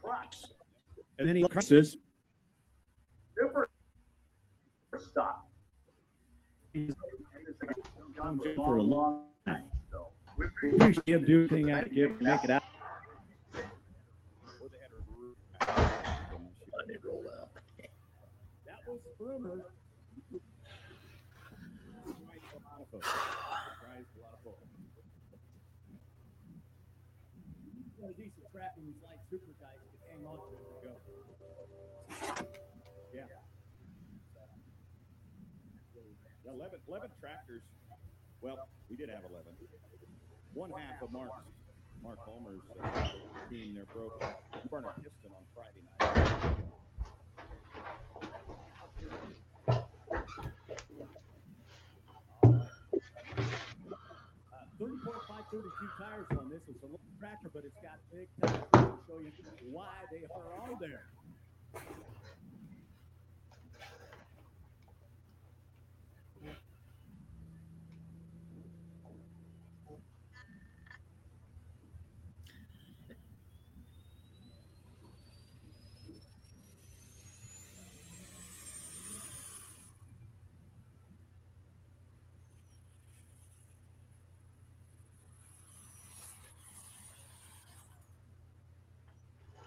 Trucks. And then he crosses. Super stop. For a long time. We him do anything I could give to make it out. That was rumor. Decent track and these light super guys that hang on to it go. Yeah. Yeah, 11, 11 tractors. Well, we did have 11. One half of Mark Mark Palmer's uh, team there broke burnt a piston on Friday night. Uh, 30.5, 32 tires on this. It's a but it's got big. I'll show you why they are on there.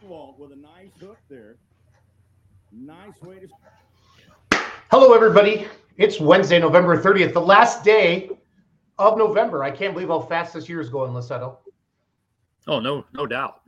Walt with a nice hook there. Nice way to Hello, everybody. It's Wednesday, November 30th, the last day of November. I can't believe how fast this year is going, Lissetto. Oh no, no doubt.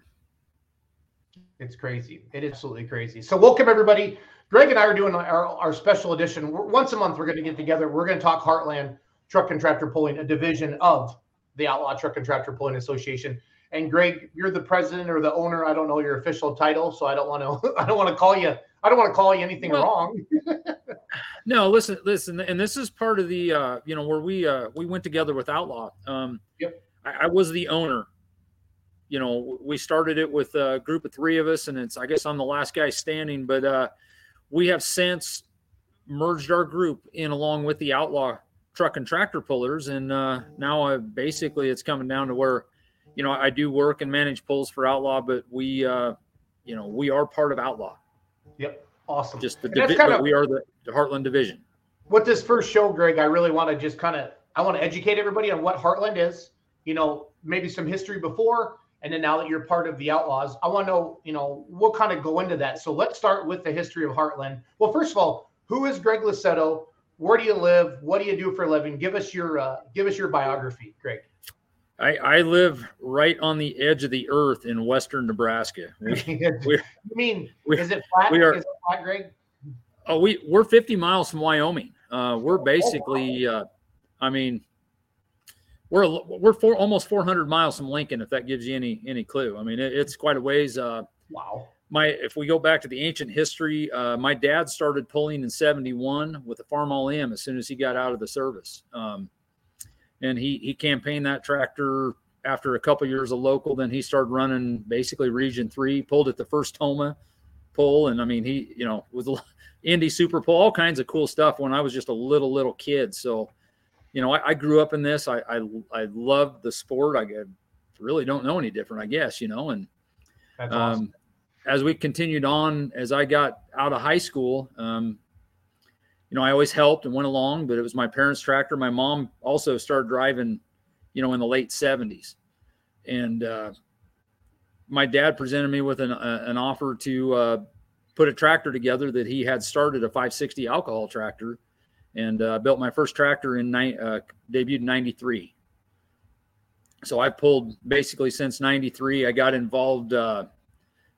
It's crazy. It is absolutely crazy. So, welcome, everybody. Greg and I are doing our, our special edition. We're- once a month, we're going to get together. We're going to talk Heartland Truck and Tractor Pulling, a division of the Outlaw Truck and Tractor Pulling Association. And Greg, you're the president or the owner. I don't know your official title, so I don't want to. I don't want to call you. I don't want to call you anything Well, wrong. No, listen, listen, and this is part of the uh, you know, where we uh we went together with Outlaw. Um Yep. I, I was the owner. You know, we started it with a group of three of us, and it's I guess I'm the last guy standing, but uh we have since merged our group in along with the Outlaw truck and tractor pullers, and uh now uh, basically it's coming down to where, you know, I do work and manage pulls for Outlaw, but we uh you know, we are part of Outlaw. Yep. Awesome. Just the And that's divi- kind of- we are the, the Heartland division. with this first show, Greg, I really want to just kind of I want to educate everybody on what Heartland is. You know, maybe some history before, and then now that you're part of the Outlaws, I want to know. You know, we'll kind of go into that. So let's start with the history of Heartland. Well, first of all, who is Greg Lissetto? Where do you live? What do you do for a living? Give us your uh, give us your biography, Greg. I, I live right on the edge of the earth in western Nebraska. You mean is it flat? we are- is it flat, Greg? oh, we we're 50 miles from Wyoming. Uh, we're basically, uh, I mean, we're we're four, almost 400 miles from Lincoln. If that gives you any any clue, I mean, it, it's quite a ways. Uh, Wow. my if we go back to the ancient history, uh, my dad started pulling in '71 with the Farmall M as soon as he got out of the service, um, and he he campaigned that tractor after a couple years of local. Then he started running basically Region Three, pulled at the first Tomah pull, and I mean he you know was Indy Super Pull, all kinds of cool stuff when I was just a little little kid. So you know I, I grew up in this. I I, I loved the sport. I, I really don't know any different, I guess. You know and awesome. um, as we continued on, as I got out of high school, um, you know, I always helped and went along, but it was my parents' tractor. My mom also started driving, you know, in the late 70s. And uh, my dad presented me with an, uh, an offer to uh, put a tractor together that he had started a 560 alcohol tractor and uh, built my first tractor in ni- uh, debuted in 93. So I pulled basically since 93. I got involved. Uh,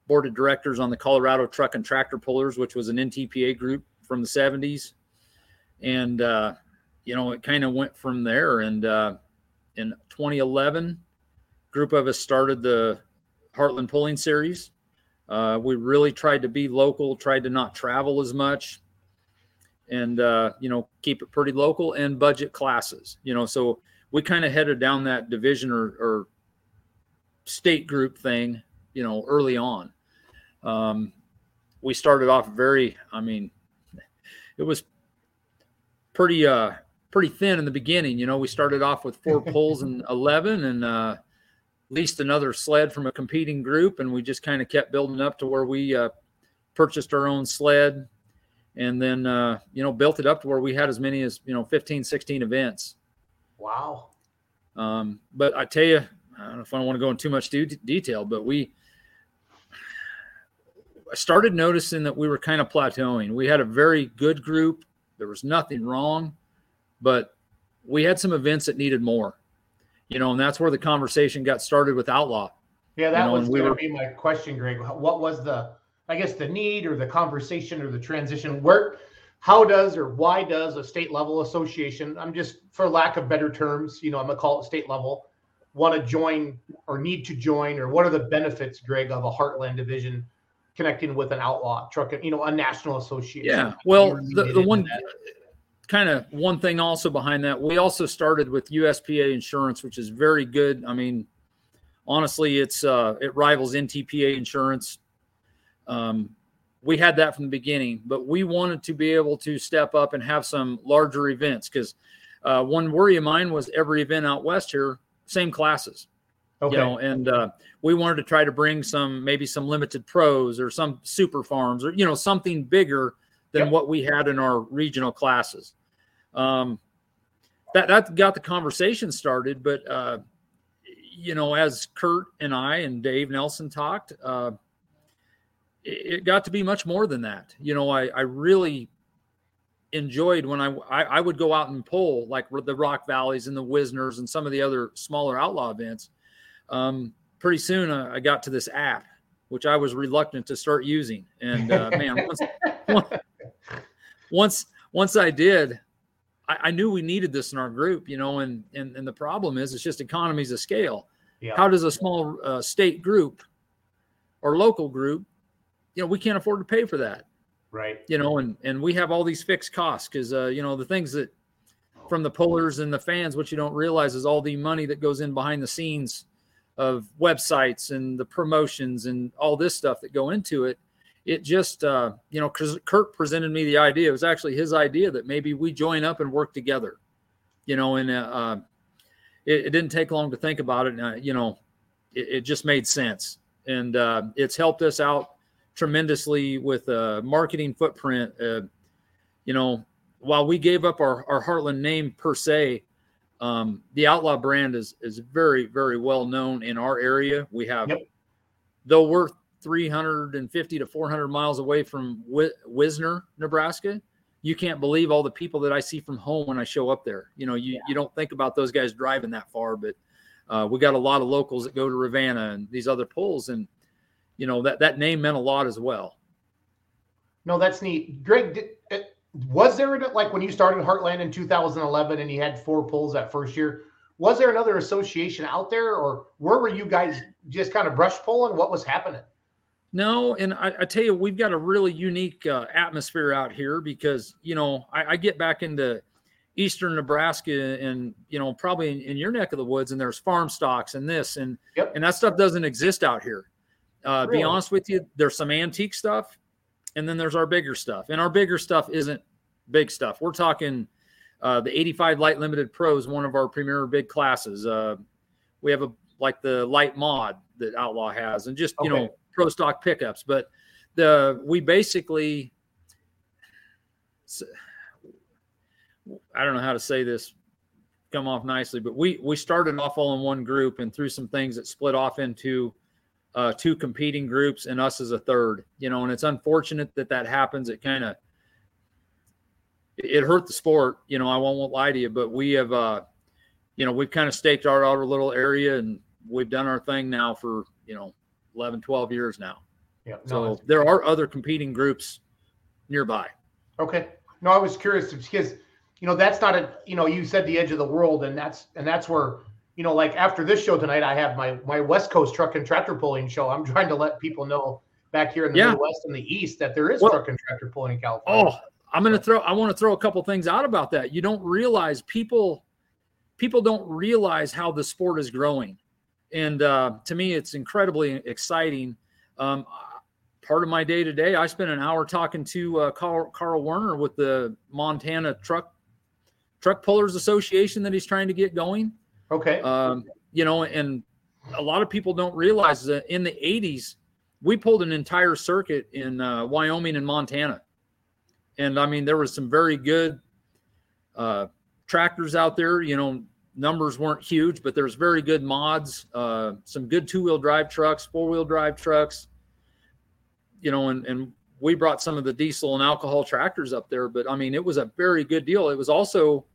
board of directors on the Colorado Truck and Tractor Pullers, which was an NTPA group from the 70s. And, uh, you know, it kind of went from there. And uh, in 2011, group of us started the Heartland Pulling Series. Uh, we really tried to be local, tried to not travel as much, and uh, you know keep it pretty local and budget classes. You know, so we kind of headed down that division or, or state group thing. You know, early on, um, we started off very. I mean, it was pretty uh pretty thin in the beginning. You know, we started off with four pulls and 11 and uh, leased another sled from a competing group. And we just kind of kept building up to where we uh, purchased our own sled and then, uh, you know, built it up to where we had as many as, you know, 15, 16 events. Wow. Um, but I tell you, I don't know if I want to go into too much de- detail, but we I started noticing that we were kind of plateauing. We had a very good group. There was nothing wrong, but we had some events that needed more. You know, and that's where the conversation got started with Outlaw. Yeah, that You know, was we going to be my question, Greg. What was the, I guess, the need or the conversation or the transition? Where, how does or why does a state level association, I'm just, for lack of better terms, you know, I'm going to call it state level, want to join or need to join, or what are the benefits, Greg, of a Heartland division connecting with an outlaw truck, you know, a national association? Yeah. Well, the, the one kind of one thing also behind that, we also started with USPA insurance, which is very good. I mean, honestly, it's uh, it rivals NTPA insurance. Um, we had that from the beginning, but we wanted to be able to step up and have some larger events because uh, one worry of mine was every event out west here, same classes Okay. you know and uh, we wanted to try to bring some maybe some limited pros or some super farms or you know something bigger than Yep. what we had in our regional classes um, that that got the conversation started but uh, you know as kurt and i and dave nelson talked uh, it, it got to be much more than that you know i, I really enjoyed when I, I I would go out and pull like the rock valleys and the wisners and some of the other smaller outlaw events um, pretty soon uh, I got to this app, which I was reluctant to start using. And uh, man, once, once once I did, I, I knew we needed this in our group, you know. And and and the problem is, it's just economies of scale. Yeah. How does a small uh, state group or local group, you know, we can't afford to pay for that Right. you know, and and we have all these fixed costs because uh, you know the things that from the pullers and the fans, what you don't realize is all the money that goes in behind the scenes of websites and the promotions and all this stuff that go into it. It just, uh, you know, Kurt presented me the idea. It was actually his idea that maybe we join up and work together, you know, and uh, uh, it, it didn't take long to think about it. And, uh, you know, it, it just made sense. And uh, it's helped us out tremendously with a marketing footprint. Uh, you know, while we gave up our, our Heartland name per se, um, the Outlaw brand is is very very well known in our area. We have, Yep. though we're 350 to 400 miles away from Wi- Wisner, Nebraska. You can't believe all the people that I see from home when I show up there. You know, you, you don't think about those guys driving that far, but uh, we got a lot of locals that go to Ravenna and these other pulls, and you know that that name meant a lot as well. No, that's neat. Greg, did, uh, was there like when you started Heartland in 2011 and you had four pulls that first year? Was there another association out there, or where were you guys just kind of brush pulling? What was happening? No, and I, I tell you, we've got a really unique uh, atmosphere out here because you know I, I get back into eastern Nebraska and you know probably in, in your neck of the woods, and there's farm stocks and this and Yep. and that stuff doesn't exist out here. Uh, Really? Be honest with you, there's some antique stuff, and then there's our bigger stuff, and our bigger stuff isn't big stuff. We're talking uh, the 85 Light Limited Pros, one of our premier big classes. Uh, we have a like the light mod that Outlaw has, and just you Okay. know pro stock pickups. But the we basically, I don't know how to say this, come off nicely, but we we started off all in one group, and through some things that split off into uh, two competing groups and us as a third. You know, and it's unfortunate that that happens. It kind of it hurt the sport. You know, I won't lie to you, but we have, uh, you know, we've kind of staked our outer little area and we've done our thing now for, you know, 11, 12 years now. Yeah. No, So there are other competing groups nearby. okay. No, I was curious because you know that's not a you know you said the edge of the world, and that's and that's where you know like after this show tonight, I have my my West Coast truck and tractor pulling show. I'm trying to let people know back here in the Yeah. Midwest and the East that there is Well- truck and tractor pulling in California. Oh, I'm going to throw, I want to throw a couple things out about that. You don't realize people, people don't realize how the sport is growing. And uh, to me, it's incredibly exciting. Um, part of my day to day, I spent an hour talking to uh, Carl, Carl Werner with the Montana truck Truck Pullers Association that he's trying to get going. Okay. Um, you know, and a lot of people don't realize that in the 80s, we pulled an entire circuit in uh, Wyoming and Montana. And I mean, there was some very good uh, tractors out there. You know, numbers weren't huge, but there's very good mods, uh, some good two wheel drive trucks, four wheel drive trucks. You know, and, and we brought some of the diesel and alcohol tractors up there. But I mean, it was a very good deal. It was also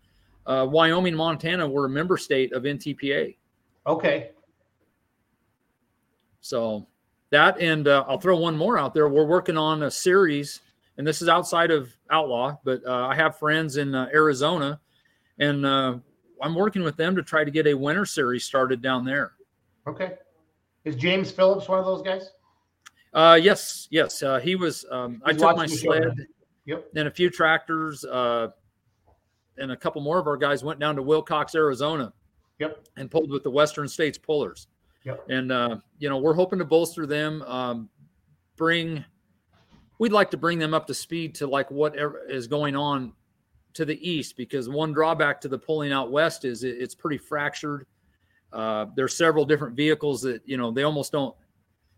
uh, Wyoming, Montana were a member state of NTPA. Okay. So that, and uh, I'll throw one more out there. We're working on a series, and this is outside of Outlaw, but uh, I have friends in uh, Arizona, and uh, I'm working with them to try to get a winter series started down there. Okay. Is James Phillips one of those guys? Uh, yes, yes. Uh, he was. Um, I took my watching the show sled. Yep. and a few tractors, uh, and a couple more of our guys went down to Willcox, Arizona. Yep. And pulled with the Western States Pullers. Yep. And uh, you know, we're hoping to bolster them. Um, bring. We'd like to bring them up to speed to like what is going on to the east because one drawback to the pulling out west is it, it's pretty fractured. Uh, there's several different vehicles that you know they almost don't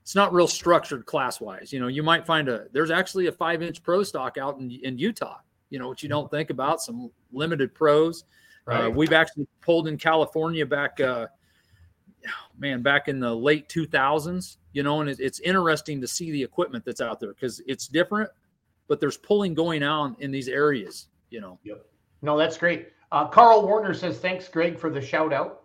it's not real structured class wise. You know, you might find a there's actually a five inch pro stock out in, in Utah. You know, what you don't think about some limited pros. Uh, we've actually pulled in California back, uh, man, back in the late 2000s. You know, and it, it's interesting to see the equipment that's out there because it's different, but there's pulling going on in these areas. You know, Yep. No, that's great. Uh, Carl Warner says, thanks, Greg, for the shout out.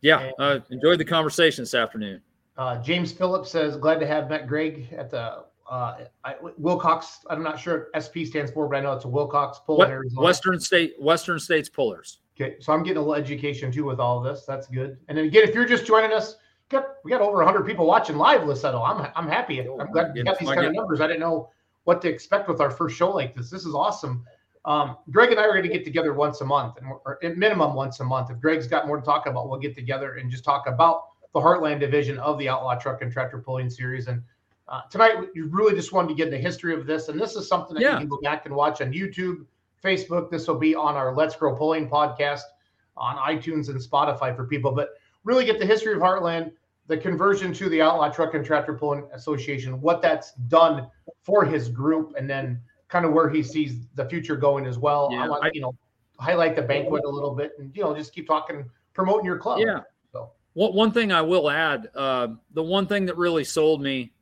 yeah, uh, enjoyed the conversation this afternoon. Uh, James Phillips says, glad to have met Greg at the uh, I, Willcox. I'm not sure what SP stands for, but I know it's a Willcox pull in What, Arizona. Western state, Western states pullers. Okay, so I'm getting a little education too with all of this. That's good. And then again, if you're just joining us, we got we got over 100 people watching live, Lissetto. I'm I'm happy. I'm glad we got these kind of numbers. I didn't know what to expect with our first show like this. This is awesome. Um, Greg and I are going to get together once a month, and or at minimum once a month. If Greg's got more to talk about, we'll get together and just talk about the Heartland division of the Outlaw Truck and Tractor Pulling Series. And uh, tonight, you really just wanted to get the history of this, and this is something that Yeah. you can go back and watch on YouTube, Facebook. This will be on our Let's Grow Pulling podcast on iTunes and Spotify for people, but really get the history of Heartland, the conversion to the Outlaw Truck and Tractor Pulling Association, what that's done for his group, and then kind of where he sees the future going as well. I want I- you know highlight the banquet a little bit, and you know just keep talking, promoting your club. Yeah. So One, one thing I will add, uh, the one thing that really sold me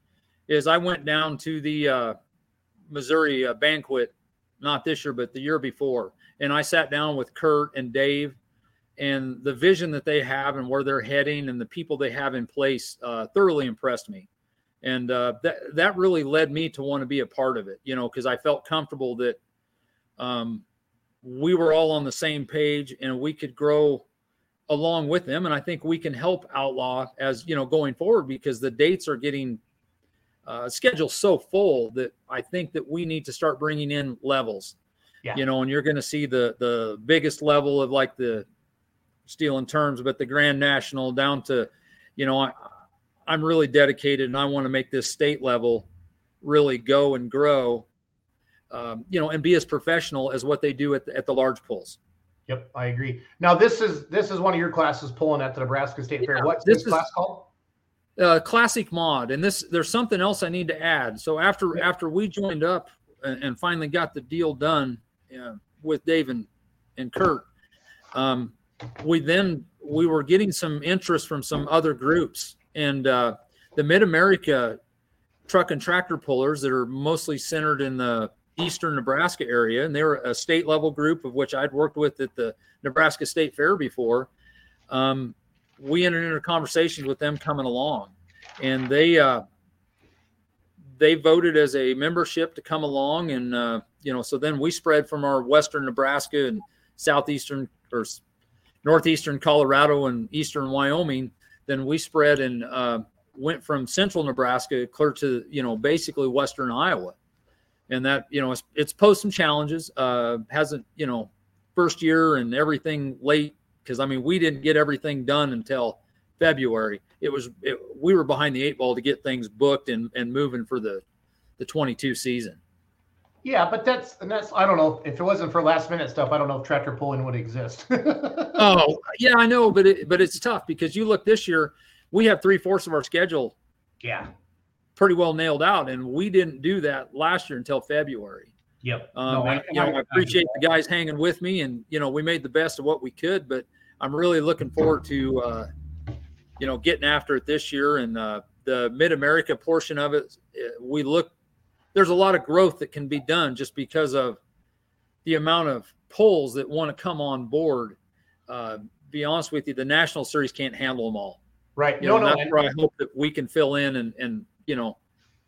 is I went down to the uh, Missouri uh, banquet, not this year, but the year before, and I sat down with Kurt and Dave, and the vision that they have and where they're heading and the people they have in place uh, thoroughly impressed me, and uh, that that really led me to want to be a part of it. You know, because I felt comfortable that um, we were all on the same page and we could grow along with them and i think we can help outlaw as you know going forward because the dates are getting uh, scheduled so full that i think that we need to start bringing in levels Yeah. you know and you're going to see the the biggest level of like the steel and terms but the grand national down to you know I, i'm really dedicated and i want to make this state level really go and grow um, you know and be as professional as what they do at the, at the large pulls Yep, I agree. Now this is this is one of your classes pulling at the Nebraska State Fair. Yeah, What's this this is- class called? Uh, classic mod. And this there's something else i need to add. So after after we joined up and, and finally got the deal done uh, with dave and, and kurt um, we then we were getting some interest from some other groups. And uh, the mid-america truck and tractor pullers that are mostly centered in the eastern nebraska area and they were a state level group of which i'd worked with at the nebraska state fair before um, we entered into conversations with them coming along. And they uh they voted as a membership to come along. And uh you know so then we spread from our western nebraska and southeastern or northeastern colorado and eastern wyoming. Then we spread and uh went from central nebraska clear to you know basically western iowa. And that you know it's, it's posed some challenges uh hasn't you know first year and everything late because I mean we didn't get everything done until February. It was it, we were behind the eight ball to get things booked and, and moving for the the 22 season. Yeah, but that's and that's I don't know if it wasn't for last minute stuff. I don't know if tractor pulling would exist. Oh, yeah, I know, but it, but it's tough because you look this year, we have three fourths of our schedule yeah. pretty well nailed out, and we didn't do that last year until February. Yep. Um, No, I- you know, I appreciate the guys hanging with me, and you know, we made the best of what we could. But I'm really looking forward to, uh, you know, getting after it this year. And uh, the Mid America portion of it, uh, we look. There's a lot of growth that can be done just because of the amount of polls that want to come on board. Uh, be honest with you, the national series can't handle them all. Right. You no, know, no. that's where I hope that we can fill in and and you know,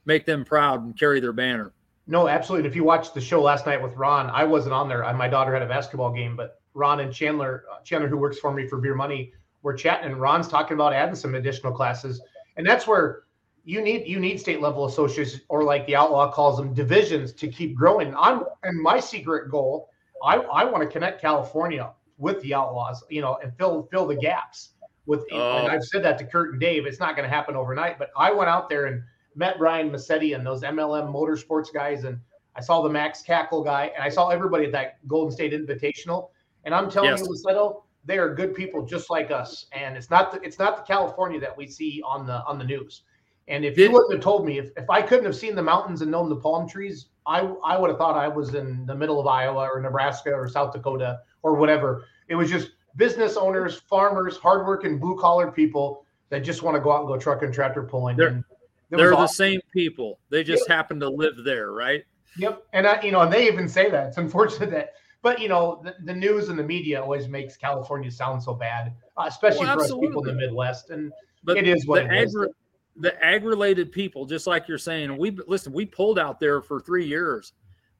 make them proud and carry their banner. No, absolutely. And if you watched the show last night with Ron, I wasn't on there. I, my daughter had a basketball game, but Ron and Chandler, uh, Chandler, who works for me for Beer Money, were chatting, and Ron's talking about adding some additional classes, and that's where you need you need state level associates or like the outlaw calls them divisions to keep growing. I'm and my secret goal, I I want to connect California with the outlaws, you know, and fill fill the gaps with. Oh. And I've said that to Kurt and Dave. It's not going to happen overnight, but I went out there and met Brian Massetti and those MLM motorsports guys, and I saw the Max Cackle guy, and I saw everybody at that Golden State Invitational. And I'm telling Yes. you, Luceto, they are good people just like us. And it's not the, it's not the California that we see on the on the news. And if you wouldn't have told me, if, if I couldn't have seen the mountains and known the palm trees, I I would have thought I was in the middle of Iowa or Nebraska or South Dakota or whatever. It was just business owners, farmers, hardworking blue collar people that just want to go out and go truck and tractor pulling. And it They're the awesome. same people. They just happen to live there, right? Yep, and I, you know, and they even say that it's unfortunate that, but you know, the, the news and the media always makes California sound so bad, uh, especially Well, for us people in the Midwest. And But It is what the it is. agri- the ag-related people, just like you're saying, we listen. We pulled out there for three years.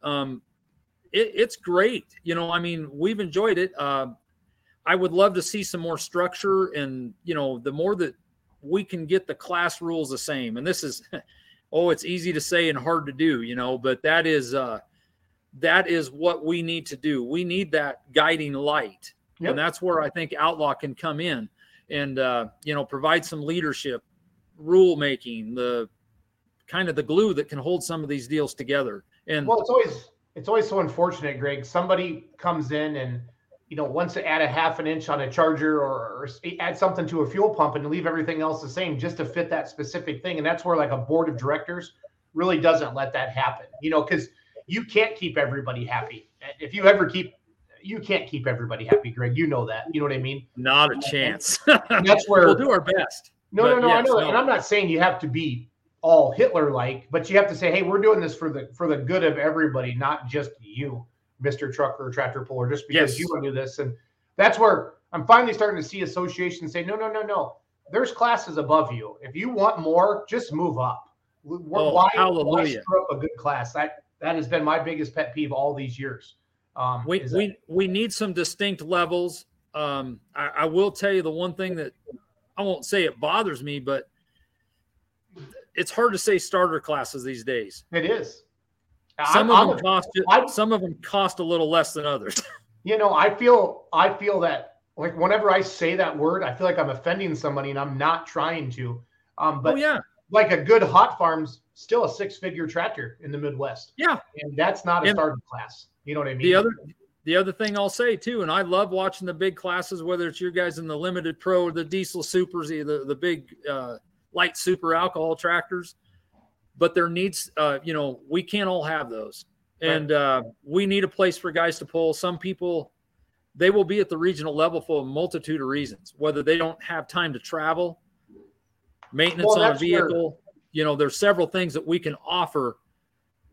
Um, it, it's great. You know, I mean, we've enjoyed it. Uh, I would love to see some more structure, and you know, the more that we can get the class rules the same. And this is, oh, it's easy to say and hard to do, you know, but that is uh, that is what we need to do. We need that guiding light, Yep. and that's where I think Outlaw can come in and uh, you know provide some leadership, rule making, the kind of the glue that can hold some of these deals together. And well, it's always it's always so unfortunate, Greg. Somebody comes in and you know wants to add a half an inch on a charger or, or add something to a fuel pump and leave everything else the same just to fit that specific thing. And that's where like a board of directors really doesn't let that happen. You know, because you can't keep everybody happy. If you ever keep you can't keep everybody happy, Greg. You know that. You know what I mean? not a chance. And that's where we'll do our best. No, no, no. I know, no. and I'm not saying you have to be all Hitler-like, but you have to say, "Hey, we're doing this for the for the good of everybody, not just you, Mister Trucker or Tractor Puller, just because Yes. you want to do this." And that's where I'm finally starting to see associations say, "No, no, no, no. There's classes above you. If you want more, just move up. Oh, why, why hallelujah. screw up a good class? That that has been my biggest pet peeve all these years. Um, we that- we we need some distinct levels. Um, I, I will tell you the one thing that I won't say it bothers me, but it's hard to say starter classes these days. it is. Some I'm- of them cost I'm- some of them cost a little less than others. You know, I feel I feel that like whenever I say that word, I feel like I'm offending somebody, and I'm not trying to. Um, but oh yeah, like a good hot farm's still a six-figure tractor in the Midwest, yeah. and that's not a And- starter class. You know what I mean? The other the other thing I'll say too, and I love watching the big classes, whether it's your guys in the limited pro or the diesel supers, the the big uh, light super alcohol tractors. But there needs, uh, you know, we can't all have those, and uh, we need a place for guys to pull. Some people, they will be at the regional level for a multitude of reasons, whether they don't have time to travel, maintenance Well, on a vehicle. You know, there's several things that we can offer.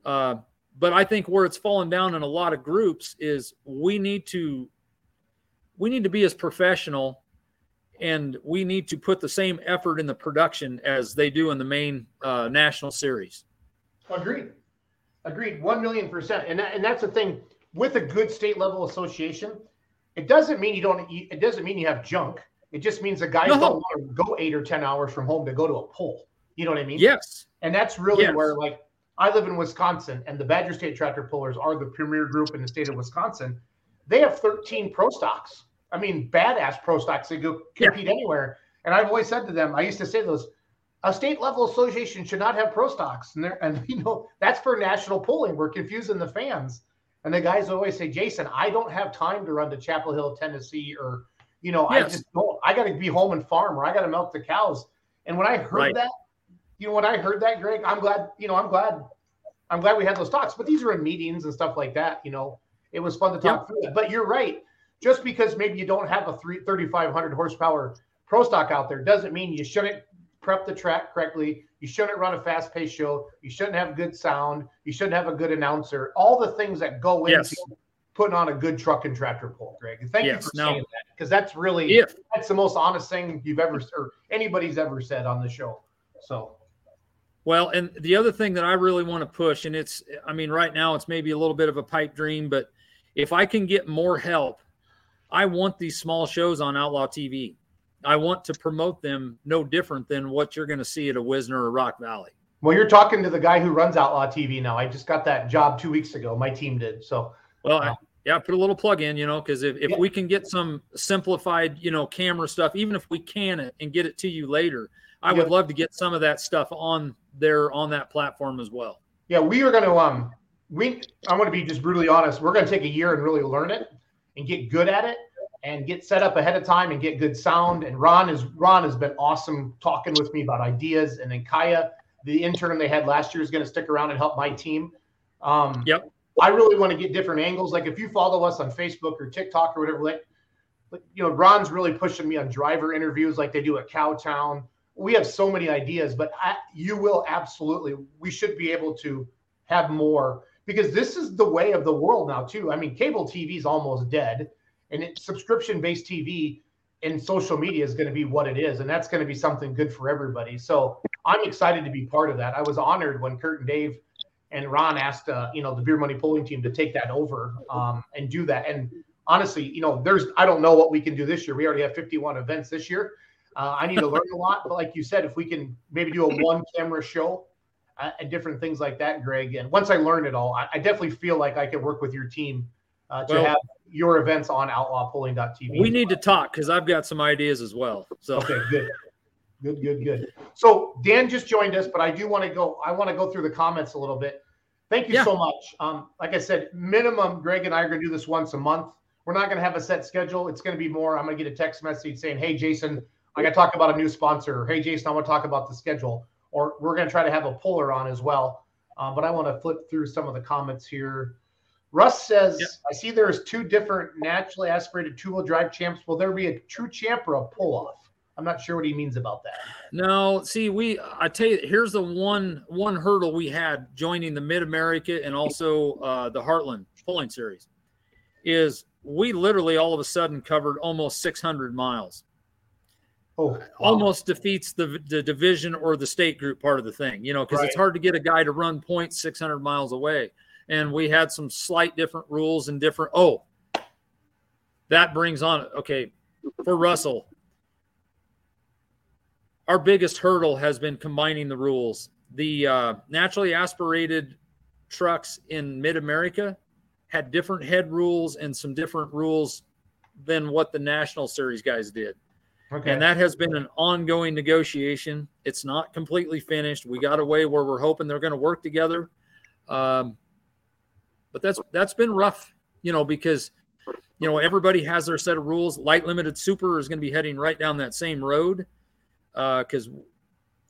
Uh, but I think where it's fallen down in a lot of groups is we need to we need to be as professional and we need to put the same effort in the production as they do in the main uh, national series. Agreed. Agreed. One million percent. And that, and that's the thing with a good state level association. It doesn't mean you don't. Eat, It doesn't mean you have junk. It just means the guys No. don't want to go eight or ten hours from home to go to a pull. You know what I mean? Yes. And that's really Yes. where, like, I live in Wisconsin, and the Badger State Tractor Pullers are the premier group in the state of Wisconsin. They have 13 pro stocks. I mean, badass pro stocks. They go Yeah. compete anywhere. And I've always said to them, I used to say those, a state level association should not have pro stocks, and and you know that's for national polling. We're confusing the fans, and the guys always say, Jason, I don't have time to run to Chapel Hill, Tennessee, or you know, I just don't. I got to be home and farm, or I got to milk the cows. And when I heard Right. that, you know, when I heard that, Greg, I'm glad. You know, I'm glad. I'm glad we had those talks. But these are in meetings and stuff like that. You know, it was fun to talk through it. But you're right. Just because maybe you don't have a three, 3,500 horsepower pro stock out there doesn't mean you shouldn't prep the track correctly. You shouldn't run a fast paced show. You shouldn't have good sound. You shouldn't have a good announcer. All the things that go Yes. into putting on a good truck and tractor pull, Greg. And thank Yes. you for Now- saying that because that's really If that's the most honest thing you've ever or anybody's ever said on the show. So Well, and the other thing that I really want to push, and it's, I mean, right now it's maybe a little bit of a pipe dream, but if I can get more help, I want these small shows on Outlaw TV. I want to promote them no different than what you're going to see at a Wisner or Rock Valley. well, you're talking to the guy who runs Outlaw TV now. I just got that job two weeks ago. My team did. So Well, I, yeah, put a little plug in, you know, because if, if Yeah. we can get some simplified, you know, camera stuff, even if we can it and get it to you later, I Yeah. would love to get some of that stuff on there on that platform as well. Yeah, we are going to um we I'm going to be just brutally honest. We're going to take a year and really learn it and get good at it and get set up ahead of time and get good sound. And Ron is Ron has been awesome talking with me about ideas. And then Kaya, the intern they had last year, is going to stick around and help my team. Um, Yep. I really want to get different angles. Like if you follow us on Facebook or TikTok or whatever, like, like you know, Ron's really pushing me on driver interviews like they do at Cowtown. We have so many ideas, but I, you will absolutely. We should be able to have more because this is the way of the world now too. I mean, cable TV is almost dead, and subscription-based TV and social media is going to be what it is, and that's going to be something good for everybody. So I'm excited to be part of that. I was honored when Kurt and Dave and Ron asked, uh, you know, the Beer Money Pulling Team to take that over um, and do that. And honestly, you know, there's I don't know what we can do this year. We already have 51 events this year. Uh, I need to learn a lot, but like you said, if we can maybe do a one camera show and different things like that, Greg. And once I learn it all, I, I definitely feel like I could work with your team uh, to Well- have your events on outlawpulling.tv. We need to talk because I've got some ideas as well. So Okay, good. Good, good, good. So Dan just joined us, but I do want to go, I want to go through the comments a little bit. Thank you Yeah. so much. Um, like I said, minimum, Greg and I are going to do this once a month. We're not going to have a set schedule. It's going to be more, I'm going to get a text message saying, Hey, Jason, I got to talk about a new sponsor. Or, hey, Jason, I want to talk about the schedule. Or we're going to try to have a puller on as well. Um, but I want to flip through some of the comments here. Russ says, Yeah. I see there's two different naturally aspirated two wheel drive champs. Will there be a true champ or a pull off? I'm not sure what he means about that. no, see, we I tell you, here's the one one hurdle we had joining the Mid America and also uh, the Heartland Pulling Series is we literally all of a sudden covered almost 600 miles. Oh, wow. almost defeats the the division or the state group part of the thing, you know, because it's hard to get a guy to run points 600 miles away. And we had some slight different rules and different. Oh, that brings on okay for Russell. Our biggest hurdle has been combining the rules. The uh, naturally aspirated trucks in Mid America had different head rules and some different rules than what the national series guys did. Okay. And that has been an ongoing negotiation. It's not completely finished. We got a way where we're hoping they're going to work together. Um, but that's that's been rough, you know, because you know everybody has their set of rules. Light limited super is going to be heading right down that same road because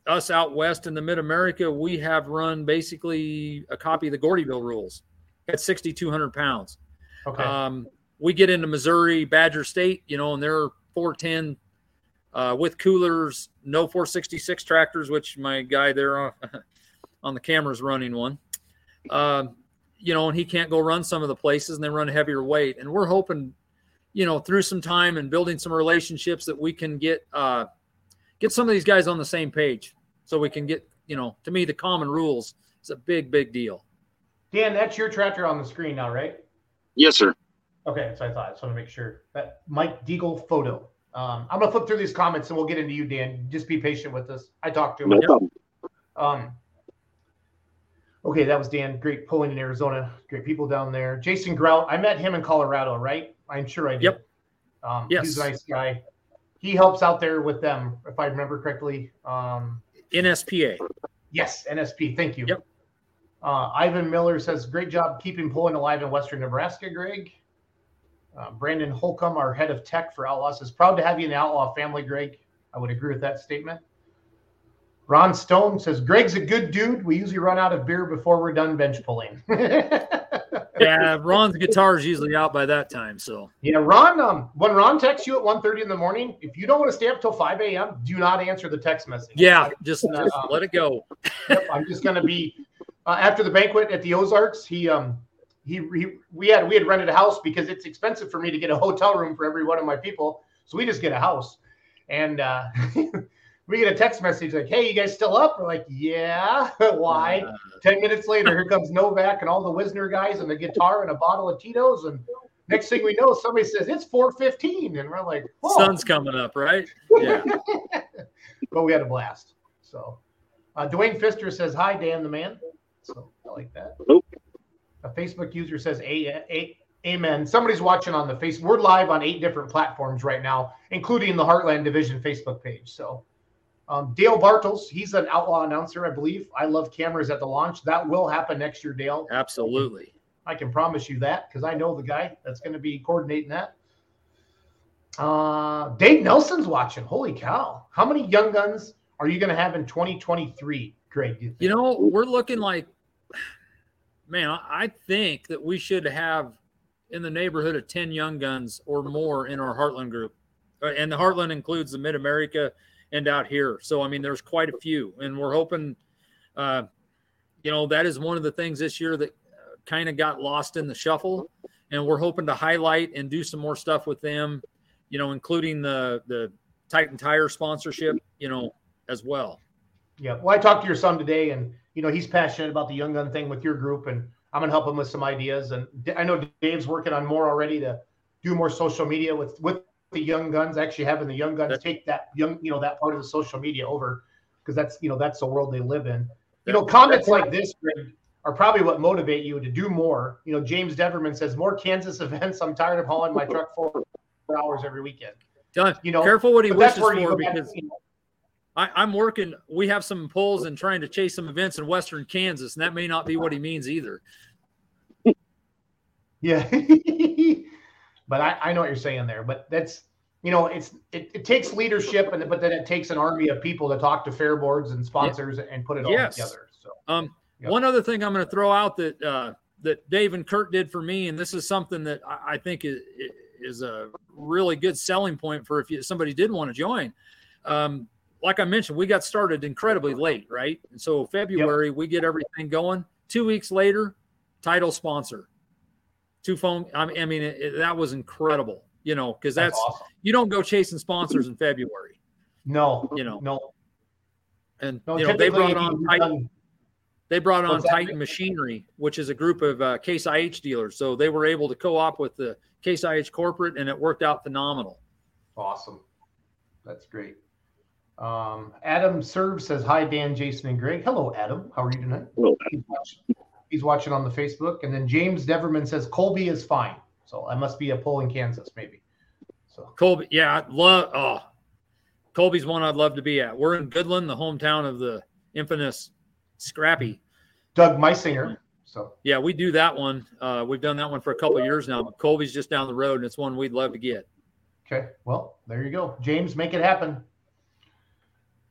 us out west in the mid America, we have run basically a copy of the Gordyville rules at 6,200 pounds. okay. Um, we get into Missouri, Badger State, you know, and they're 410 uh, with coolers, no 466 tractors, which my guy there on, on the camera is running one. Um, you know, and he can't go run some of the places and they run heavier weight. And we're hoping, you know, through some time and building some relationships that we can get uh, get some of these guys on the same page, so we can get, you know, to me the common rules is a big, big deal. Dan, that's your tractor on the screen now, right? Yes, sir. Okay, so I thought. I just want to make sure that Mike Deagle photo. Um, I'm gonna flip through these comments and we'll get into you, Dan. Just be patient with us. I talked to him. No problem. Um, okay, that was Dan. Great pulling in Arizona. Great people down there. Jason Grout. I met him in Colorado, right? I'm sure I did. Yep. Um, Yes. He's a nice guy. He helps out there with them, if I remember correctly. Um, NSPA. Yes, NSP. Thank you. Yep. Uh, Ivan Miller says, "Great job keeping pulling alive in Western Nebraska, Greg." Uh, Brandon Holcomb, our head of tech for Outlaw, says, "Proud to have you in the Outlaw family, Greg." I would agree with that statement. Ron Stone says, "Greg's a good dude. We usually run out of beer before we're done bench pulling." Yeah, Ron's guitar is usually out by that time. So Yeah, Ron. Um, when Ron texts you at 1.30 in the morning, if you don't want to stay up till five a.m., do not answer the text message. yeah, just, Uh, just let it go. Yep, I'm just gonna be uh, after the banquet at the Ozarks. He um he, he we had we had rented a house because it's expensive for me to get a hotel room for every one of my people, so we just get a house, and uh, we get a text message like, "Hey, you guys still up?" We're like, "Yeah." Why? Ten minutes later, here comes Novak and all the Wisner guys and the guitar and a bottle of Tito's, and next thing we know, somebody says it's 4:15, and we're like, "Whoa!" sun's coming up, right? Yeah. but we had a blast. So, uh, Dwayne Fister says, "Hi, Dan the man." So I like that. Nope. A Facebook user says, a, a, "Amen." Somebody's watching on the face. We're live on eight different platforms right now, including the Heartland Division Facebook page. So, um, Dale Bartles, he's an outlaw announcer, I believe. I love cameras at the launch. That will happen next year, Dale. Absolutely. I can promise you that because I know the guy that's going to be coordinating that. Uh, Dave Nelson's watching. Holy cow! How many young guns are you going to have in 2023, Greg? You, You know, we're looking like, man, I think that we should have in the neighborhood of 10 young guns or more in our Heartland group. Uh, And the Heartland includes the Mid America and out here. So, I mean, there's quite a few. And we're hoping, uh, you know, that is one of the things this year that kind of got lost in the shuffle. And we're hoping to highlight and do some more stuff with them, you know, including the, the Titan Tire sponsorship, you know, as well. Yeah. Well, I talked to your son today, and you know he's passionate about the young gun thing with your group, and I'm going to help him with some ideas. And I know Dave's working on more already to do more social media with with the young guns. Actually, having the young guns take that young, you know, that part of the social media over because that's you know that's the world they live in. You know, comments like this, are probably what motivate you to do more. You know, James Deverman says more Kansas events. I'm tired of hauling my truck for four hours every weekend. Done. You know, Careful what he wishes for back. because you know, I, I'm working. We have some polls and trying to chase some events in Western Kansas, and that may not be what he means either. Yeah. but I, I know what you're saying there. But that's you know, it's it, it takes leadership and but then it takes an army of people to talk to fair boards and sponsors and put it all Yes. together. So Um. One other thing I'm going to throw out that uh, that Dave and Kurt did for me, and this is something that I, I think is, is a really good selling point for if you, somebody did want to join. Um, like I mentioned, we got started incredibly late, right? And so February we get everything going. Two weeks later, title sponsor, two phone. I mean, it, it- that was incredible. You know, because that's, that's awesome. you don't go chasing sponsors in February, No, you know. no, and no. you know they brought on Titan, they brought on? Titan Machinery, which is a group of uh, Case IH dealers. So they were able to co-op with the Case IH corporate, and it worked out phenomenal. Awesome. That's great. Um, Adam Serve says, Hi, Dan, Jason, and Greg. Hello, Adam. How are you tonight? Hello. He's watching, he's watching on the Facebook. And then James Deverman says, Colby is fine. So I must be a poll in Kansas, maybe. So Colby, yeah, I love. Oh, Colby's one I'd love to be at. We're in Goodland, the hometown of the infamous Scrappy. Doug Meisinger. So Yeah, we do that one. Uh, we've done that one for a couple of years now. But Colby's just down the road, and it's one we'd love to get. okay. Well, there you go. James, make it happen.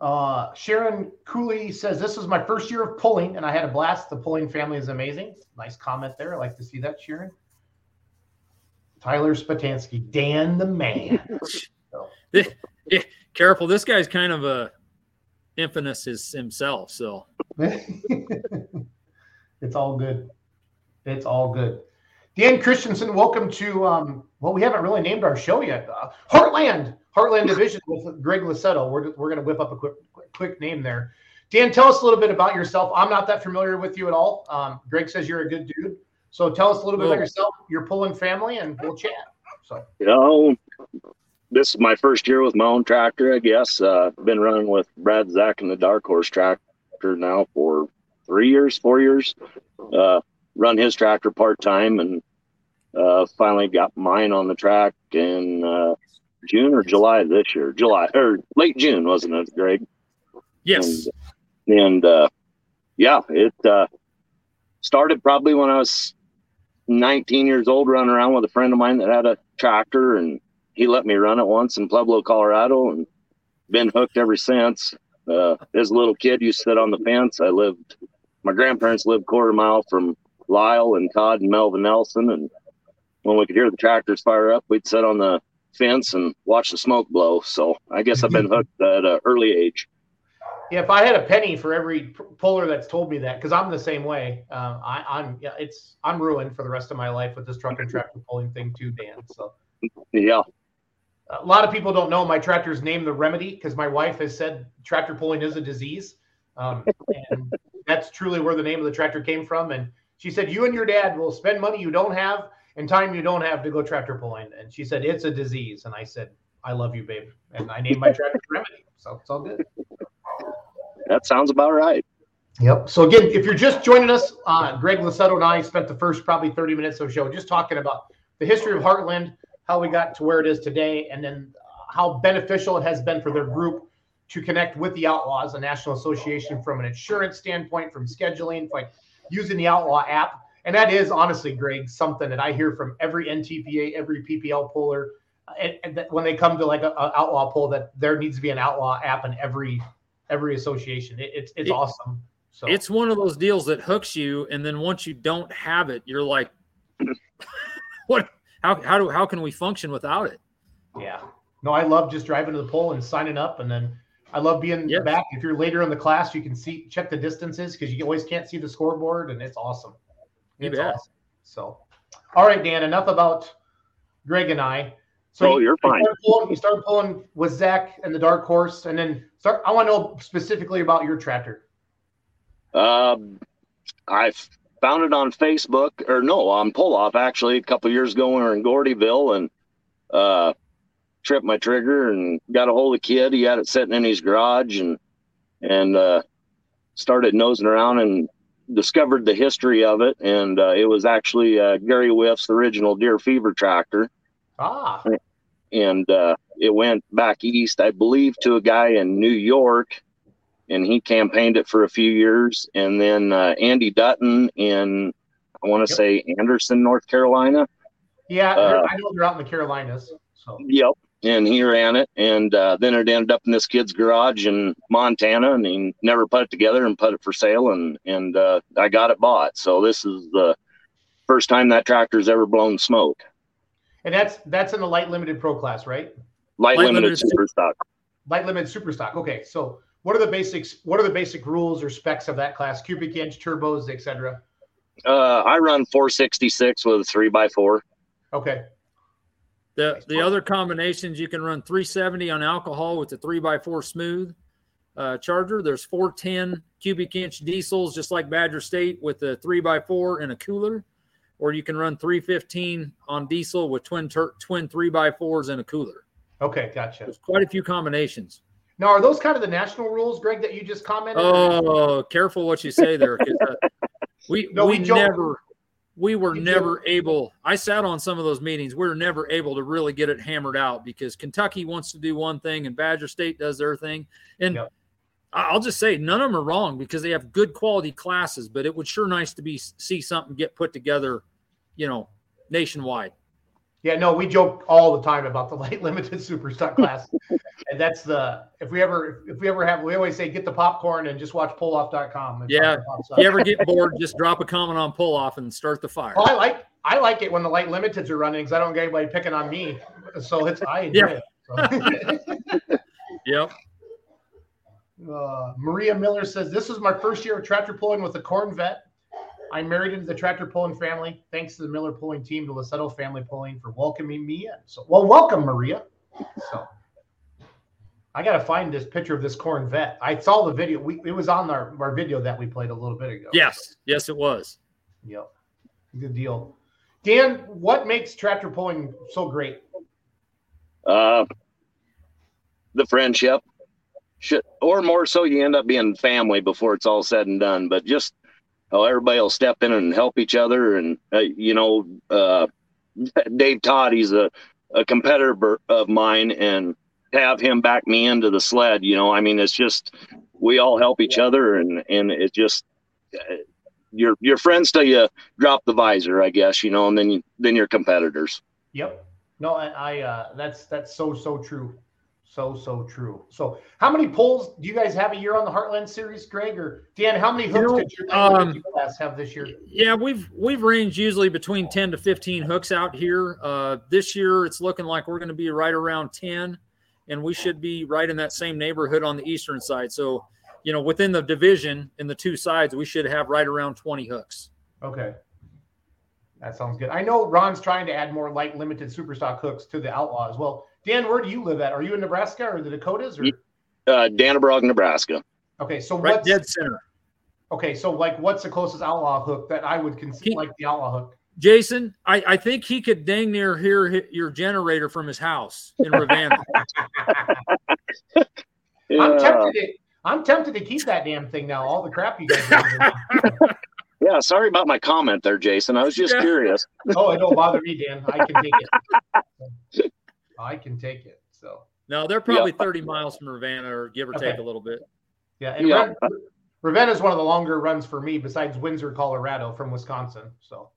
Uh, Sharon Cooley says, This is my first year of pulling, and I had a blast. The pulling family is amazing. Nice comment there. I like to see that, Sharon. Tyler Spatansky, Dan the man. Careful, this guy's kind of a infamous his, himself. So it's all good. It's all good. Dan Christensen, welcome to um, well, we haven't really named our show yet. Uh, Heartland, Heartland Division with Greg Lissetto. We're, we're going to whip up a quick, quick quick name there. Dan, tell us a little bit about yourself. I'm not that familiar with you at all. Um, Greg says you're a good dude. So tell us a little bit about yourself, your pulling family, and we'll chat. So You know, this is my first year with my own tractor, I guess. Uh, been running with Brad Zach and the Dark Horse tractor now for three years, four years. Uh, run his tractor part time and uh, finally got mine on the track in uh, June or July this year. July or late June, wasn't it, Greg? yes, and uh, yeah, it uh, started probably when I was 19 years old, running around with a friend of mine that had a tractor, and he let me run it once in Pueblo, Colorado, and been hooked ever since. Uh, as a little kid, used to sit on the fence. I lived. My grandparents lived quarter mile from Lyle and Todd and Melvin Nelson, and when we could hear the tractors fire up, we'd sit on the fence and watch the smoke blow. So I guess I've been hooked at an early age. Yeah, if I had a penny for every puller that's told me that, because I'm the same way. Uh, I, I'm yeah, it's I'm ruined for the rest of my life with this truck and tractor pulling thing too, Dan. So Yeah, a lot of people don't know my tractor's named the remedy because my wife has said tractor pulling is a disease, um, and that's truly where the name of the tractor came from. And she said, "You and your dad will spend money you don't have and time you don't have to go tractor pulling." And she said, "It's a disease." And I said, "I love you, babe," and I named my tractor remedy. So it's all good. that sounds about right. Yep. So again, if you're just joining us, uh, Greg Lasetto and I spent the first probably 30 minutes of the show just talking about the history of Heartland, how we got to where it is today, and then uh, how beneficial it has been for their group to connect with the Outlaws, the National Association, from an insurance standpoint, from scheduling, like using the Outlaw app. And that is honestly, Greg, something that I hear from every NTPA, every PPL puller, uh, and, and that when they come to like a, a outlaw pull, that there needs to be an outlaw app in every every association. It, it's it's It- awesome. So It's one of those deals that hooks you, and then once you don't have it, you're like, what? How how do how can we function without it? Yeah. No, I love just driving to the pole and signing up, and then I love being back. If you're later in the class, you can see check the distances because you always can't see the scoreboard, and it's awesome. You It's bet. awesome. So, all right, Dan. Enough about Greg and I. Oh, you- you're you fine. started pulling- You started pulling with Zach and the Dark Horse, and then start. I want to know specifically about your tractor. Um, I found it on Facebook, or no, on Pull Off actually a couple years ago when we were in Gordyville, and uh, tripped my trigger and got a hold of the kid. He had it sitting in his garage, and and uh, started nosing around and discovered the history of it. And uh, it was actually uh, Gary Whiff's original Deer Fever tractor, Ah, and uh, it went back east, I believe, to a guy in New York, and he campaigned it for a few years. And then uh, Andy Dutton in, I want to Yep. say Anderson, North Carolina. yeah. Uh, I know they're out in the Carolinas. So Yep. And he ran it, and uh, then it ended up in this kid's garage in Montana, and he never put it together and put it for sale, and and uh, I got it bought. So this is the first time that tractor's ever blown smoke. and that's that's in the light limited pro class, right? Light, Light limited, limited super stock. Light limited super stock. Okay, so what are the basics? What are the basic rules or specs of that class? Cubic inch, turbos, etc. Uh, I run 466 with a three by four. Okay, The the other combinations you can run 370 on alcohol with the three by four smooth uh, charger. There's 410 cubic inch diesels, just like Badger State, with a three by four and a cooler, or you can run 315 on diesel with twin tur- twin three by fours and a cooler. okay, gotcha. There's quite a few combinations. Now, are those kind of the national rules, Greg, that you just commented? on? Oh, careful what you say there. uh, we No, we we never we were We never able. I sat on some of those meetings. We were never able to really get it hammered out because Kentucky wants to do one thing and Badger State does their thing. And Yep. I'll just say none of them are wrong because they have good quality classes. But it would sure nice to be see something get put together, you know, nationwide. Yeah, no, we joke all the time about the light limited super stock class, and that's the if we ever if we ever have we always say get the popcorn and just watch pulloff.com. Yeah. something pops up. If you ever get bored, just drop a comment on pull off and start the fire. Well, I like I like it when the light limiteds are running because I don't get anybody picking on me, so it's I enjoy it. So. Yep. Uh, Maria Miller says, This is my first year of tractor pulling with a corn vet. I'm married into the tractor pulling family. Thanks to the Miller pulling team, the Lasetto family pulling for welcoming me in. So, well, welcome, Maria. So, I got to find this picture of this corn vet. I saw the video. We, it was on our, our video that we played a little bit ago. Yes. Yes, it was. Yep. Good deal. Dan, what makes tractor pulling so great? Uh, the friendship, Should, or more so, you end up being family before it's all said and done. But just how everybody will step in and help each other, and uh, you know, uh, Dave Todd, he's a, a competitor of mine, and have him back me into the sled. You know, I mean, it's just we all help each other, and and it just uh, your your friends till you drop the visor, I guess, you know, and then you, then your competitors. Yep. No, I, I uh, that's that's so so true, so so true. So, how many pulls do you guys have a year on the Heartland Series, Greg or Dan? How many hooks know, did your um, class have this year? Yeah, we've we've ranged usually between 10 to 15 hooks out here. Uh, this year, it's looking like we're going to be right around 10, and we should be right in that same neighborhood on the eastern side. So, you know, within the division in the two sides, we should have right around 20 hooks. Okay. That sounds good. I know Ron's trying to add more light limited super stock hooks to the outlaw as well. Dan, where do you live at? Are you in Nebraska or the Dakotas? Or Ye- Uh, Dannebrog, Nebraska. okay, so Right what's dead center. okay, so like what's the closest outlaw hook that I would consider He- like the outlaw hook? Jason, I, I think he could dang near hear hi- your generator from his house in Ravenna. I'm tempted to I'm tempted to keep that damn thing now. All the crap you guys are yeah. Sorry about my comment there, Jason. I was just Yeah. curious. Oh, it don't bother me, Dan. I can take it. I can take it. So no, they're probably 30 miles from Ravenna or give or take a little bit. yeah, and Yeah. Ravenna is one of the longer runs for me besides Windsor, Colorado from Wisconsin. So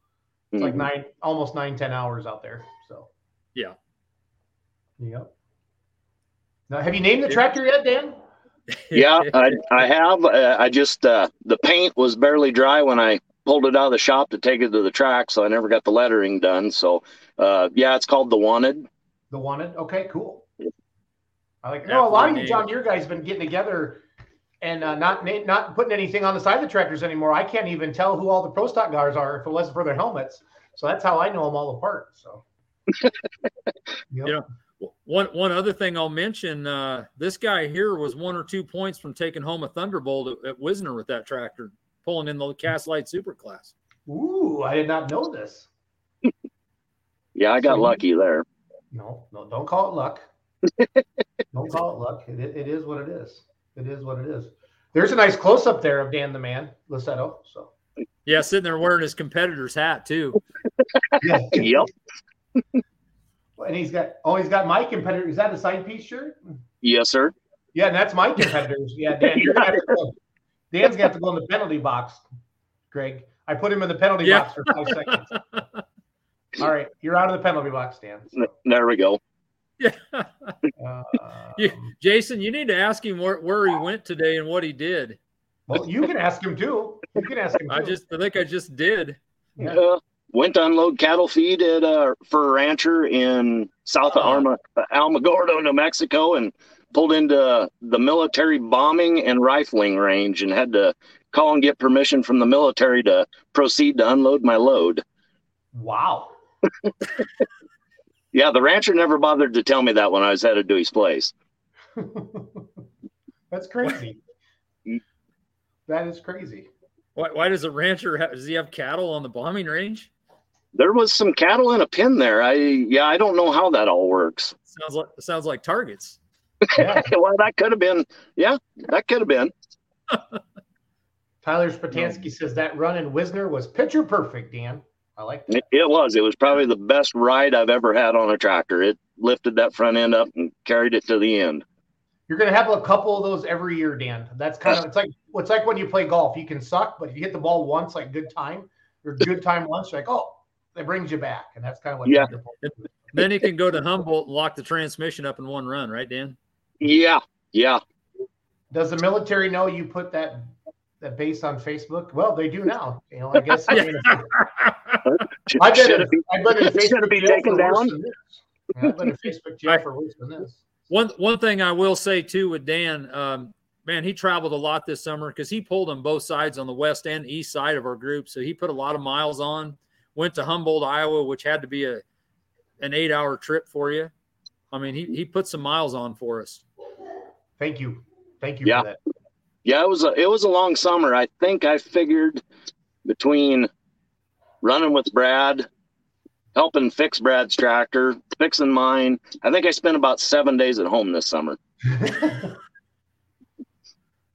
it's like Mhm. nine almost nine, ten hours out there. So Yeah. Yep. Now have you named the tractor yet, Dan? yeah, I, I have. Uh, I just uh, the paint was barely dry when I pulled it out of the shop to take it to the track, so I never got the lettering done. So uh, yeah, it's called the Wanted. The wanted. Okay, cool. I like. No, a lot of great you name. John Deere guys been getting together and uh, not not putting anything on the side of the tractors anymore. I can't even tell who all the pro stock guys are if it wasn't for their helmets. So that's how I know them all apart. So. Yep. Yeah. One one other thing I'll mention: uh, this guy here was one or two points from taking home a Thunderbolt at, at Wisner with that tractor, pulling in the Cast Light Super Class. Ooh, I did not know this. Yeah, I got So lucky there. No, no, don't call it luck. don't call it luck. It, it is what it is. It is what it is. There's a nice close up there of Dan the Man, Lissetto. So Yeah, sitting there wearing his competitor's hat too. yeah. Yep. And he's got oh, he's got my competitor. Is that a side piece shirt? Yes, sir. Yeah, and that's my competitors. Yeah, Dan, you're gonna go. Dan's gonna have to go in the penalty box. Greg, I put him in the penalty Yeah. box for five seconds. All right, you're out of the penalty box, Dan. So, There we go. Yeah, uh, You- Jason, you need to ask him where, where he went today and what he did. well, you can ask him too. You can ask him. Too. I just, I think I just did. Yeah. Uh, went to unload cattle feed at uh, for a rancher in south of. Arma, Alamogordo, New Mexico, and pulled into the military bombing and rifling range, and had to call and get permission from the military to proceed to unload my load. wow. Yeah, the rancher never bothered to tell me that when I was headed to his place. That's crazy. That is crazy. Why, why does a rancher have, does he have cattle on the bombing range? There was some cattle in a pen there. I yeah, I don't know how that all works. Sounds like sounds like targets. Yeah. well, that could have been. Yeah, that could have been. Tyler Spatansky says that run in Wisner was picture perfect, Dan. I like that. It, it was. It was probably the best ride I've ever had on a tractor. It lifted that front end up and carried it to the end. You're gonna have a couple of those every year, Dan. That's kind of it's like it's like when you play golf. You can suck, but if you hit the ball once, like good time or good time once, you're like, oh, that brings you back. And that's kind of what Yeah. Then you can go to Humboldt and lock the transmission up in one run, right, Dan? Yeah, yeah. Does the military know you put that that base on Facebook? Well, they do now. You know, I guess I mean, Should, I've been should it be, I've been should be taken down? Yeah, I've been Facebook jail for worse than this. One one thing I will say too with Dan, um, man, he traveled a lot this summer because he pulled on both sides on the west and east side of our group. So he put a lot of miles on. Went to Humboldt, Iowa, which had to be a an eight hour trip for you. I mean, he he put some miles on for us. Thank you. Thank you Yeah. for that. Yeah, it was a it was a long summer. I think I figured between running with Brad, helping fix Brad's tractor, fixing mine. I think I spent about seven days at home this summer.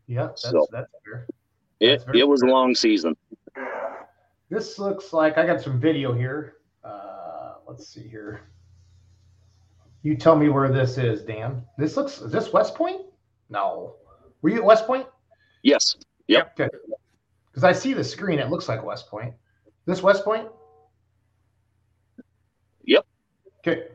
yeah, that's, So- that's fair. It That's very it was a long season. This looks like I got some video here. Uh, let's see here. You tell me where this is, Dan. This looks is this West Point? No. Were you at West Point? Yes. Yep. Because I see the screen, it looks like West Point. This West Point? Yep. Okay.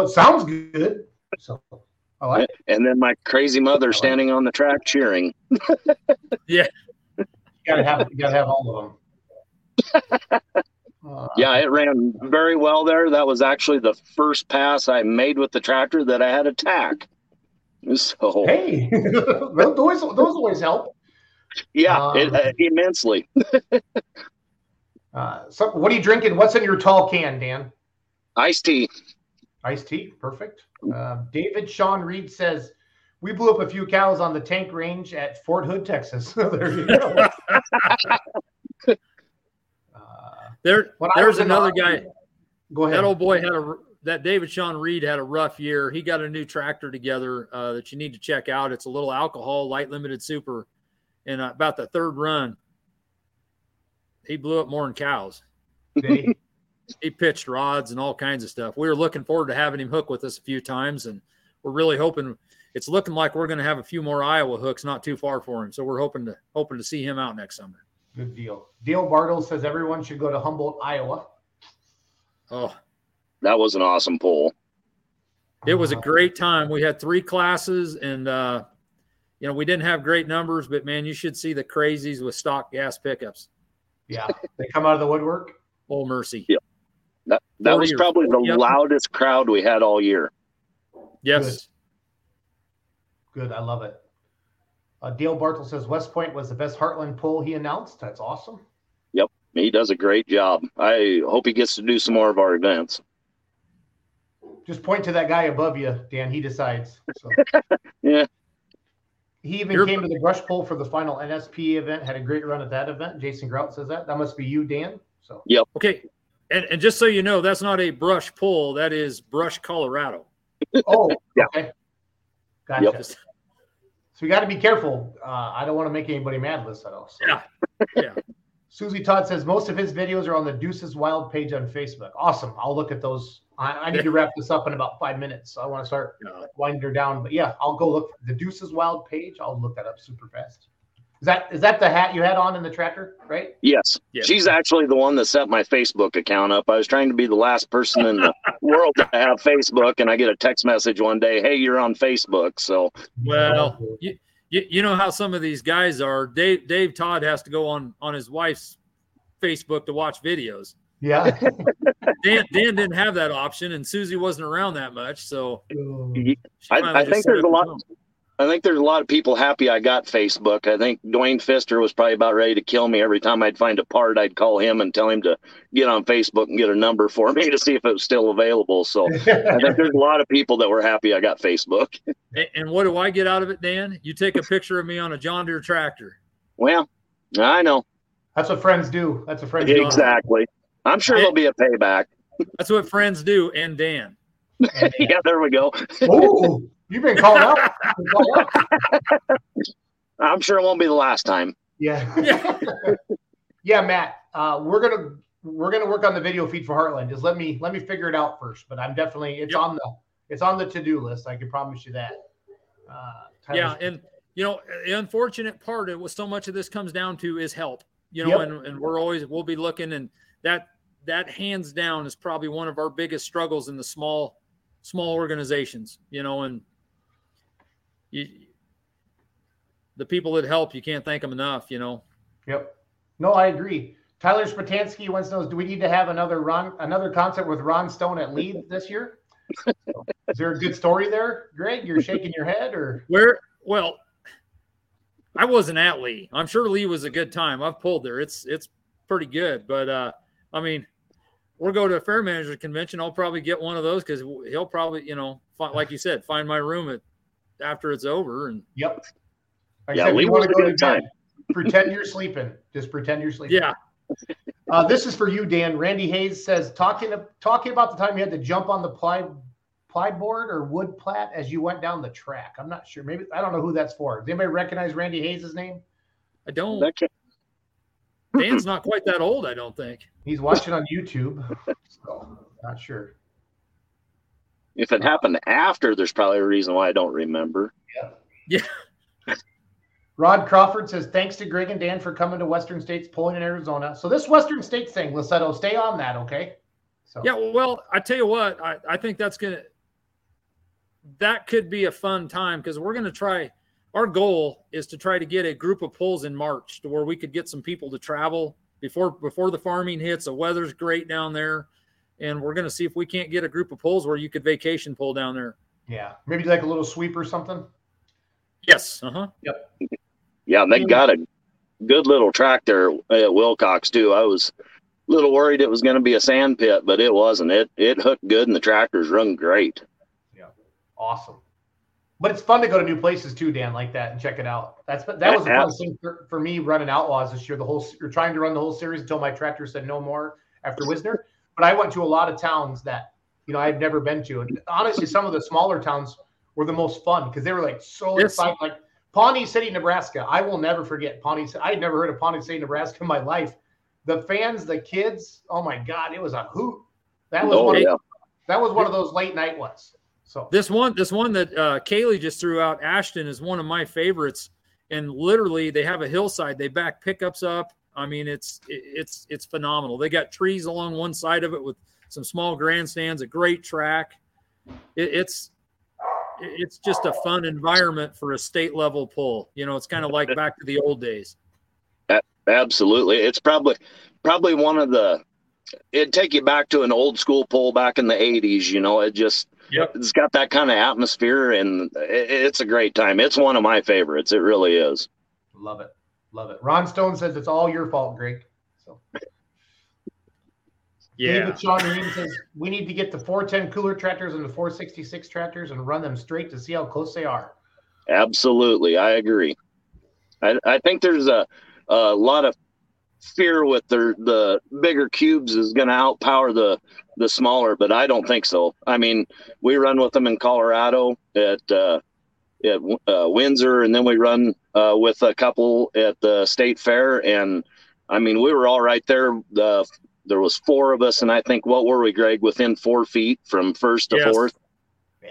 Well, it sounds good. So I like it. And then my crazy mother standing on the track cheering. Yeah. You gotta have you gotta have all of them. Uh, Yeah, it ran very well there. That was actually the first pass I made with the tractor that I had a tack. So Hey, those always those always help. yeah, it, Um, uh, immensely. Uh, so what are you drinking? What's in your tall can, Dan? Iced tea. Iced tea, perfect. Uh, David Sean Reed says we blew up a few cows on the tank range at Fort Hood, Texas. there you go. uh, There, there's the another guy. Go ahead. That old boy had a that David Sean Reed had a rough year. He got a new tractor together uh, that you need to check out. It's a little alcohol light limited super, and uh, about the third run, he blew up more than cows. Did he? He pitched rods and all kinds of stuff. We were looking forward to having him hook with us a few times, and we're really hoping. It's looking like we're going to have a few more Iowa hooks not too far for him. So we're hoping to hoping to see him out next summer. Good deal. Dale Bartle says everyone should go to Humboldt, Iowa. Oh, That was an awesome pull. It was a great time. We had three classes, and uh, you know we didn't have great numbers, but man, you should see the crazies with stock gas pickups. Yeah, they come out of the woodwork. Oh mercy! Yeah. That that was probably the 40 of them. loudest crowd we had all year. Yes, Good, I love it. Uh, Dale Bartle says West Point was the best Heartland pull he announced. That's awesome. Yep, he does a great job. I hope he gets to do some more of our events. Just point to that guy above you, Dan. He decides. So. Yeah. He even You're- came to the brush pull for the final NSP event. Had a great run at that event. Jason Grout says that. That must be you, Dan. So Yep. okay. And, and just so you know, that's not a brush pull. That is Brush, Colorado. Oh, Yeah. okay. Gotcha. Yep. So we got to be careful. Uh, I don't want to make anybody mad, Lissetto. So. Yeah. Yeah. Susie Todd says most of his videos are on the Deuces Wild page on Facebook. Awesome. I'll look at those. I, I need to wrap this up in about five minutes. So I want to start Uh, winding her down. But yeah, I'll go look the Deuces Wild page. I'll look that up super fast. Is that is that the hat you had on in the tractor, right? Yes. Yes. She's actually the one that set my Facebook account up. I was trying to be the last person in the world to have Facebook, and I get a text message one day, "Hey, you're on Facebook." So well, you, you you know how some of these guys are. Dave Dave Todd has to go on on his wife's Facebook to watch videos. yeah. Dan Dan didn't have that option, and Susie wasn't around that much, so I- I think there's a lot- her own. I think there's a lot of people happy I got Facebook. I think Dwayne Fister was probably about ready to kill me every time I'd find a part. I'd call him and tell him to get on Facebook and get a number for me to see if it was still available. So I think there's a lot of people that were happy I got Facebook. And what do I get out of it, Dan? You take a picture of me on a John Deere tractor. Well, I know That's what friends do. That's what friends do. exactly. I'm sure there'll be a payback. That's what friends do. And Dan. yeah, there we go. You've been called out. You've been called out. I'm sure it won't be the last time. Yeah. yeah, Matt. Uh, we're gonna we're gonna work on the video feed for Heartland. Just let me let me figure it out first. But I'm definitely it's Yep. on the it's on the to do list. I can promise you that. Uh, Yeah, Tyler's- and you know, the unfortunate part of what so much of this comes down to is help. You know, Yep. and, and we're always we'll be looking, and that that hands down is probably one of our biggest struggles in the small small organizations. You know, and you the people that help, you can't thank them enough. You know. Yep. No, I agree. Tyler Spatansky wants to know: Do we need to have another Ron, another concert with Ron Stone at lead this year? Is there a good story there, Greg? You're shaking your head, or Where? Well, I wasn't at Lee. I'm sure Lee was a good time. I've pulled there. It's it's pretty good. But uh, I mean, we'll go to a fair manager convention. I'll probably get one of those because he'll probably, you know, like you said, find my room at after it's over. And Yep. Like Yeah, said, we want to go to time. bed, Pretend you're sleeping. Just pretend you're sleeping. yeah, Uh, this is for you, Dan. Randy Hayes says talking talking about the time you had to jump on the ply ply board or wood plat as you went down the track. I'm not sure. Maybe I don't know who that's for. Does anybody recognize Randy Hayes' name? I don't. That can- Dan's not quite that old, I don't think. He's watching on YouTube. So not sure. If it happened after, there's probably a reason why I don't remember. Yeah. Yeah. Rod Crawford says, thanks to Greg and Dan for coming to Western States Pulling in Arizona. So this Western States thing, Lissetto, stay on that, okay? So Yeah, well, I tell you what, I, I think that's gonna that could be a fun time because we're gonna try our goal is to try to get a group of pulls in March to where we could get some people to travel before before the farming hits. The weather's great down there, and we're gonna see if we can't get a group of pulls where you could vacation pull down there. yeah, maybe like a little sweep or something. Yes. Uh huh. Yep. Yeah, and they got a good little track there at Willcox too. I was a little worried it was going to be a sand pit, but it wasn't. It it hooked good, and the tractors run great. Yeah, awesome. But it's fun to go to new places too, Dan, like that and check it out. That's that was the fun thing for, for me running Outlaws this year. The whole you're trying to run the whole series until my tractor said no more after Wisner. But I went to a lot of towns that you know I'd never been to, and honestly, some of the smaller towns were the most fun because they were like so Yes. excited. Like Pawnee City, Nebraska. I will never forget Pawnee. City. I had never heard of Pawnee City, Nebraska in my life. The fans, the kids. Oh my God, it was a hoot. That was Oh one. Of, that was one of those late night ones. So This one, this one that uh, Kaylee just threw out, Ashton, is one of my favorites. And literally, they have a hillside. They back pickups up. I mean, it's it's it's phenomenal. They got trees along one side of it with some small grandstands, a great track. It, it's it's just a fun environment for a state level pull. You know, it's kind of like back to the old days. absolutely. It's probably probably one of the. It'd take you back to an old school pull back in the '80s. You know, it just Yep. it's got that kind of atmosphere, and it, it's a great time. It's one of my favorites. It really is. Love it. Love it. Ron Stone says it's all your fault, Greg. So Yeah. David Sean Reed says we need to get the 410 cooler tractors and the 466 tractors and run them straight to see how close they are. Absolutely, I agree. I, I think there's a, a lot of fear with the the bigger cubes is going to outpower the the smaller, but I don't think so. I mean, we run with them in Colorado at uh, at uh, Windsor, and then we run uh, with a couple at the state fair, and I mean, we were all right there. The there was four of us, and I think what were we, Greg? Within four feet from first to Yes. fourth.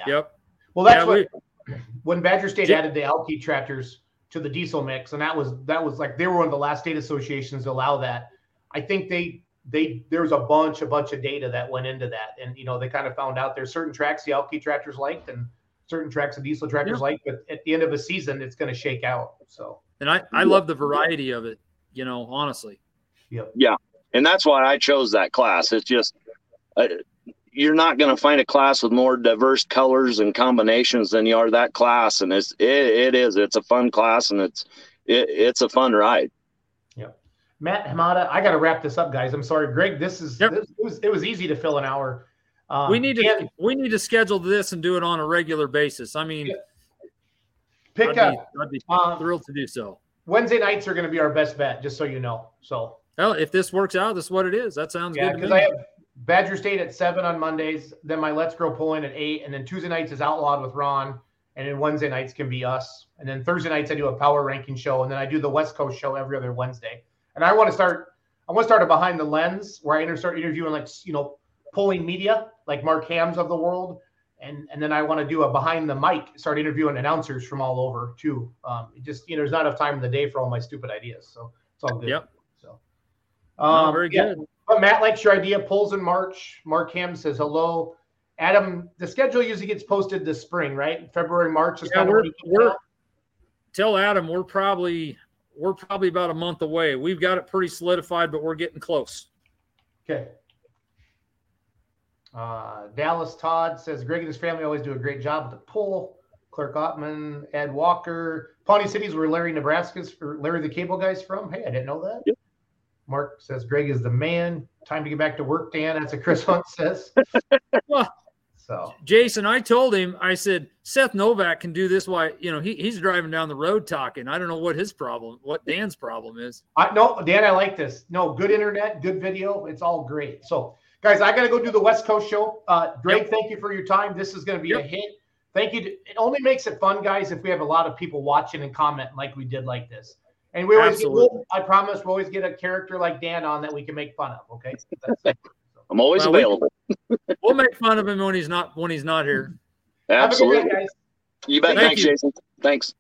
Yep. Well, that's Yeah, what we- when Badger State Ja- added the Alki tractors to the diesel mix, and that was that was like they were one of the last state associations to allow that. I think they they there was a bunch a bunch of data that went into that, and you know they kind of found out there's certain tracks the Alki tractors liked and certain tracks the diesel tractors Yeah. liked, but at the end of a season it's going to shake out. So And I I love the variety of it. You know, honestly. Yep. Yeah. And that's why I chose that class. It's just uh, you're not going to find a class with more diverse colors and combinations than you are that class, and it's it, it is it's a fun class and it's it, it's a fun ride. Yep. Matt Hamada, I got to wrap this up, guys. I'm sorry, Greg. This is Yep. this, it, was, it was easy to fill an hour. Um, we need to Dan, we need to schedule this and do it on a regular basis. I mean, pick I'd up. be, I'd be Um, thrilled to do so. Wednesday nights are going to be our best bet, just so you know. So Well, if this works out, this is what it is. That sounds yeah, good because. I have Badger State at seven on Mondays, then my Let's Grow pulling at eight, and then Tuesday nights is Outlawed with Ron, and then Wednesday nights can be us, and then Thursday nights I do a power ranking show, and then I do the West Coast show every other Wednesday. And I want to start. I want to start a behind the lens where I start interviewing like you know pulling media like Mark Hams of the world, and and then I want to do a behind the mic, start interviewing announcers from all over too. Um, it just you know there's not enough time in the day for all my stupid ideas, so it's all good. Yep. So. No, Um, very yeah. good. But Matt likes your idea. Pulls in March. Mark Ham says hello. Adam, the schedule usually gets posted this spring, right? February, March is Yeah, we're- we're- Tell Adam we're probably we're probably about a month away. We've got it pretty solidified, but we're getting close. Okay. Uh, Dallas Todd says Greg and his family always do a great job with the pull. Clark Ottman, Ed Walker, Pawnee City's where Larry Nebraska's or Larry the Cable Guy's from. Hey, I didn't know that. Yep. Mark says Greg is the man. Time to get back to work, Dan. That's what Chris Hunt says. Well, So Jason, I told him, I said, Seth Novak can do this. Why, you know, he, he's driving down the road talking. I don't know what his problem, what Dan's problem is. I no, Dan, I like this. No, good internet, good video. It's all great. So, guys, I got to go do the West Coast show. Uh, Drake, Yep. thank you for your time. This is going to be a hit. Thank you. to- It only makes it fun, guys, if we have a lot of people watching and commenting like we did like this. And we always, get, Absolutely. we'll, I promise, we'll always get a character like Dan on that we can make fun of. Okay. That's. I'm always Well, available. We'll make fun of him when he's not when he's not here. Have a good Absolutely. day, guys. You bet. Thank Thanks, you. Jason. Thanks.